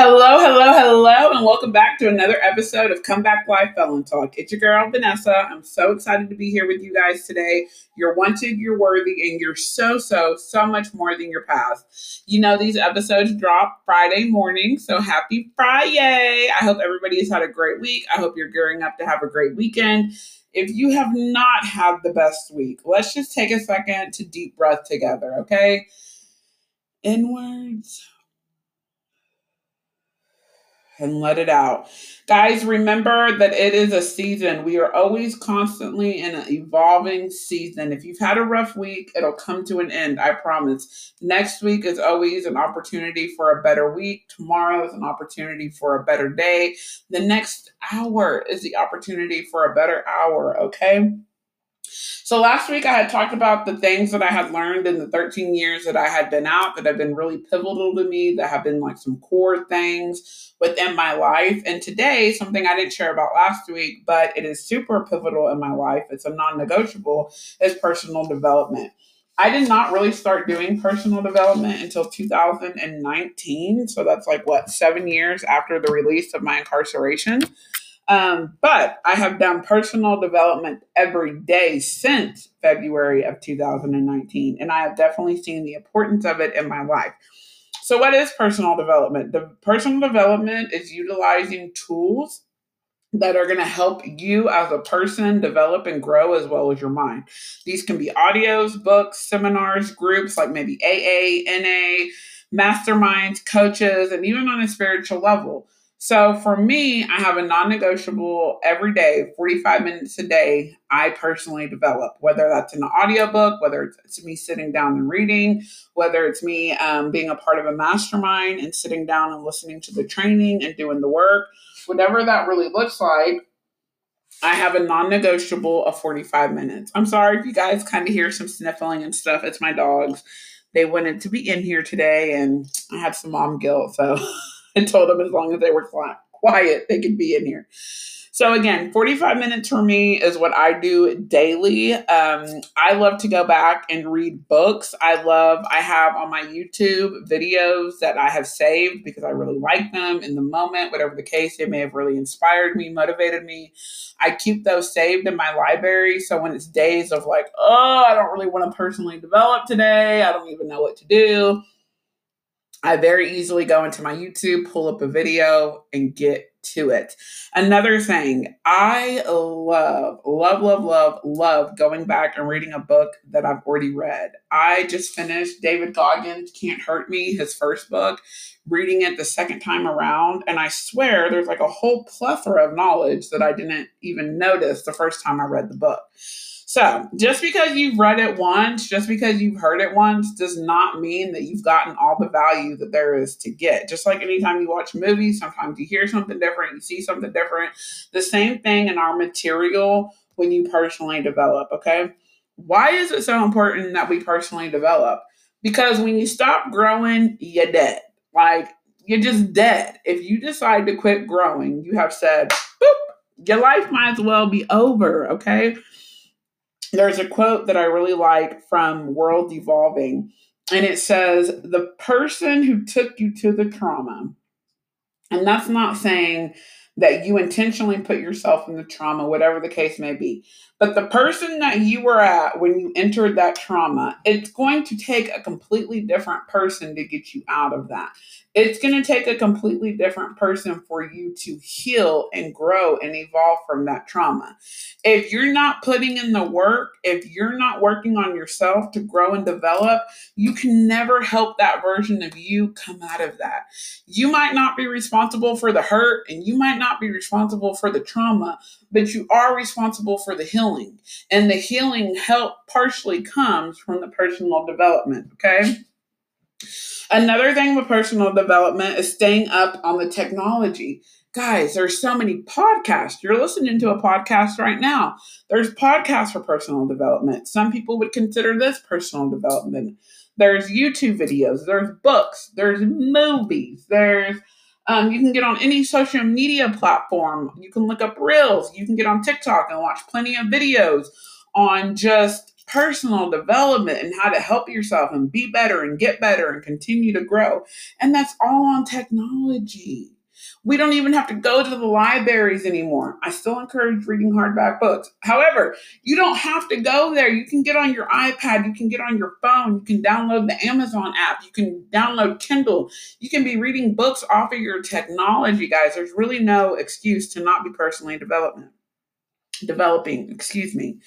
Hello, hello, hello, and welcome back to another episode of Comeback Life Felon Talk. It's your girl, Vanessa. I'm so excited to be here with you guys today. You're wanted, you're worthy, and you're so, so, so much more than your past. You know, these episodes drop Friday morning, so happy Friday. I hope everybody has had a great week. I hope you're gearing up to have a great weekend. If you have not had the best week, let's just take a second to deep breath together, okay? Inwards and let it out. Guys, remember that it is a season. We are always constantly in an evolving season. If you've had a rough week, it'll come to an end, I promise. Next week is always an opportunity for a better week. Tomorrow is an opportunity for a better day. The next hour is the opportunity for a better hour, okay? So last week I had talked about the things that I had learned in the 13 years that I had been out that have been really pivotal to me, that have been like some core things within my life. And today, something I didn't share about last week, but it is super pivotal in my life, it's a non negotiable, is personal development. I did not really start doing personal development until 2019. So that's like what, seven years after the release of my incarceration. Um, but I have done personal development every day since February of 2019, and I have definitely seen the importance of it in my life. So, what is personal development? The personal development is utilizing tools that are going to help you as a person develop and grow as well as your mind. These can be audios, books, seminars, groups like maybe AA, NA, masterminds, coaches, and even on a spiritual level. So for me, I have a non negotiable every day, 45 minutes a day, I personally develop, whether that's an audiobook, whether it's me sitting down and reading, whether it's me um, being a part of a mastermind and sitting down and listening to the training and doing the work, whatever that really looks like. I have a non negotiable of 45 minutes. I'm sorry if you guys kind of hear some sniffling and stuff. It's my dogs. They wanted to be in here today and I had some mom guilt. So and told them as long as they were quiet, they could be in here. So again, 45 minutes for me is what I do daily. Um, I love to go back and read books. I love, I have on my YouTube videos that I have saved because I really like them in the moment, whatever the case, they may have really inspired me, motivated me. I keep those saved in my library. So when it's days of like, oh, I don't really want to personally develop today, I don't even know what to do I very easily go into my YouTube, pull up a video, and get to it. Another thing, I love, love, love, love, love going back and reading a book that I've already read. I just finished David Goggins' Can't Hurt Me, his first book, reading it the second time around. And I swear there's like a whole plethora of knowledge that I didn't even notice the first time I read the book. So, just because you've read it once, just because you've heard it once, does not mean that you've gotten all the value that there is to get. Just like anytime you watch movies, sometimes you hear something different, you see something different. The same thing in our material when you personally develop, okay? Why is it so important that we personally develop? Because when you stop growing, you're dead. Like, you're just dead. If you decide to quit growing, you have said, boop, your life might as well be over, okay? There's a quote that I really like from World Evolving, and it says, The person who took you to the trauma, and that's not saying that you intentionally put yourself in the trauma, whatever the case may be. But the person that you were at when you entered that trauma, it's going to take a completely different person to get you out of that. It's going to take a completely different person for you to heal and grow and evolve from that trauma. If you're not putting in the work, if you're not working on yourself to grow and develop, you can never help that version of you come out of that. You might not be responsible for the hurt and you might not be responsible for the trauma, but you are responsible for the healing. And the healing help partially comes from the personal development, okay? Another thing with personal development is staying up on the technology. Guys, there's so many podcasts. You're listening to a podcast right now. There's podcasts for personal development. Some people would consider this personal development. There's YouTube videos, there's books, there's movies, there's um, you can get on any social media platform. You can look up Reels. You can get on TikTok and watch plenty of videos on just personal development and how to help yourself and be better and get better and continue to grow. And that's all on technology. We don't even have to go to the libraries anymore. I still encourage reading hardback books. However, you don't have to go there. You can get on your iPad, you can get on your phone, you can download the Amazon app, you can download Kindle. You can be reading books off of your technology, guys. There's really no excuse to not be personally development developing, excuse me.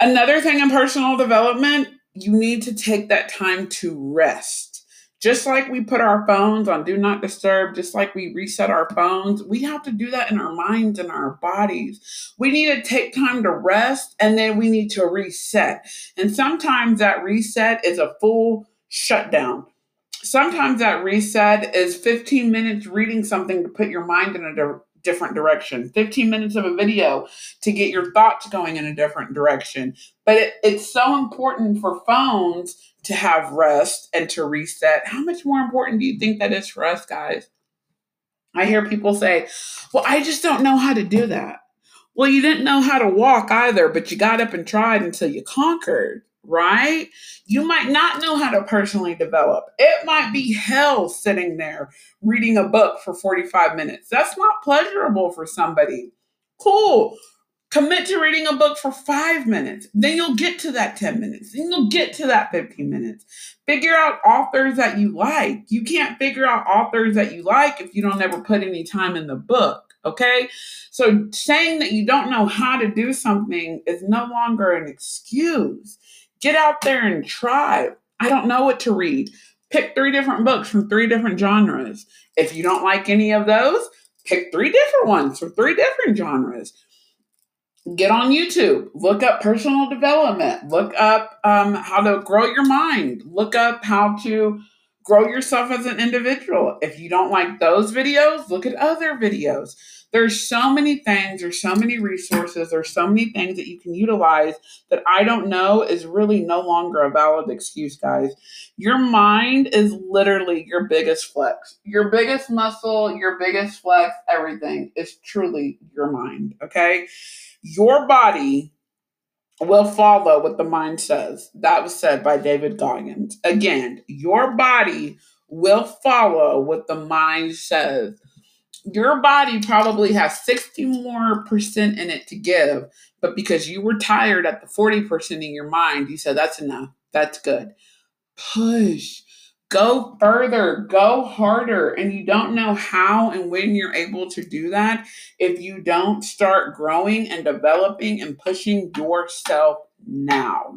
Another thing in personal development, you need to take that time to rest just like we put our phones on do not disturb, just like we reset our phones, we have to do that in our minds and our bodies. We need to take time to rest and then we need to reset. And sometimes that reset is a full shutdown. Sometimes that reset is 15 minutes reading something to put your mind in a different direction, 15 minutes of a video to get your thoughts going in a different direction. But it, it's so important for phones to have rest and to reset. How much more important do you think that is for us, guys? I hear people say, Well, I just don't know how to do that. Well, you didn't know how to walk either, but you got up and tried until you conquered, right? You might not know how to personally develop. It might be hell sitting there reading a book for 45 minutes. That's not pleasurable for somebody. Cool. Commit to reading a book for five minutes. Then you'll get to that 10 minutes. Then you'll get to that 15 minutes. Figure out authors that you like. You can't figure out authors that you like if you don't ever put any time in the book. Okay. So saying that you don't know how to do something is no longer an excuse. Get out there and try. I don't know what to read. Pick three different books from three different genres. If you don't like any of those, pick three different ones from three different genres get on YouTube, look up personal development, look up um, how to grow your mind, look up how to grow yourself as an individual. If you don't like those videos, look at other videos. There's so many things, there's so many resources, there's so many things that you can utilize that I don't know is really no longer a valid excuse, guys. Your mind is literally your biggest flex. Your biggest muscle, your biggest flex, everything is truly your mind, okay? Your body will follow what the mind says. That was said by David Goggins. Again, your body will follow what the mind says. Your body probably has 60 more percent in it to give, but because you were tired at the 40% in your mind, you said, That's enough. That's good. Push go further, go harder. And you don't know how and when you're able to do that if you don't start growing and developing and pushing yourself now.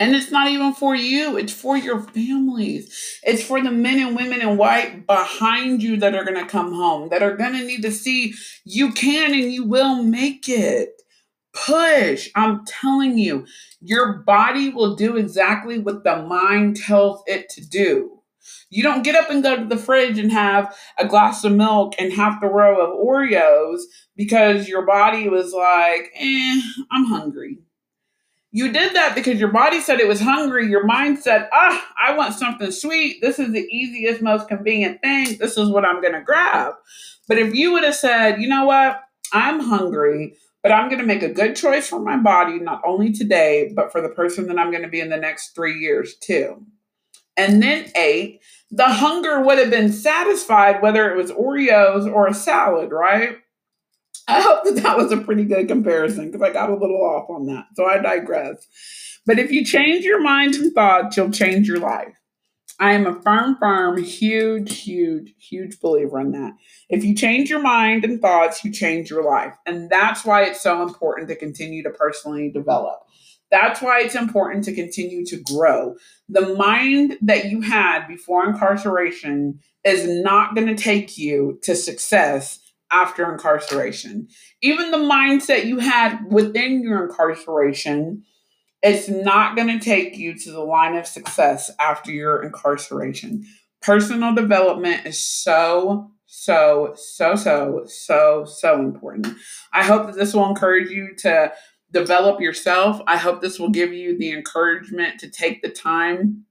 And it's not even for you, it's for your families. It's for the men and women in white behind you that are going to come home, that are going to need to see you can and you will make it push. I'm telling you, your body will do exactly what the mind tells it to do. You don't get up and go to the fridge and have a glass of milk and half the row of Oreos because your body was like, eh, I'm hungry. You did that because your body said it was hungry. Your mind said, ah, I want something sweet. This is the easiest, most convenient thing. This is what I'm going to grab. But if you would have said, you know what? I'm hungry but I'm going to make a good choice for my body, not only today, but for the person that I'm going to be in the next three years too. And then eight, the hunger would have been satisfied whether it was Oreos or a salad, right? I hope that that was a pretty good comparison because I got a little off on that. So I digress. But if you change your mind and thoughts, you'll change your life. I am a firm, firm, huge, huge, huge believer in that. If you change your mind and thoughts, you change your life. And that's why it's so important to continue to personally develop. That's why it's important to continue to grow. The mind that you had before incarceration is not going to take you to success after incarceration. Even the mindset you had within your incarceration it's not going to take you to the line of success after your incarceration. Personal development is so, so, so, so, so, so important. I hope that this will encourage you to develop yourself. I hope this will give you the encouragement to take the time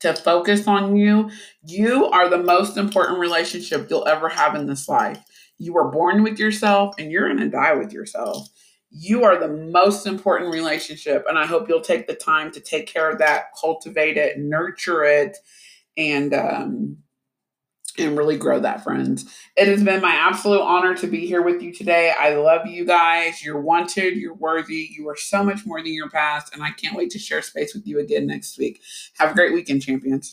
to focus on you. You are the most important relationship you'll ever have in this life. You were born with yourself and you're going to die with yourself. You are the most important relationship. And I hope you'll take the time to take care of that, cultivate it, nurture it, and um, and really grow that, friends. It has been my absolute honor to be here with you today. I love you guys. You're wanted, you're worthy, you are so much more than your past, and I can't wait to share space with you again next week. Have a great weekend, champions.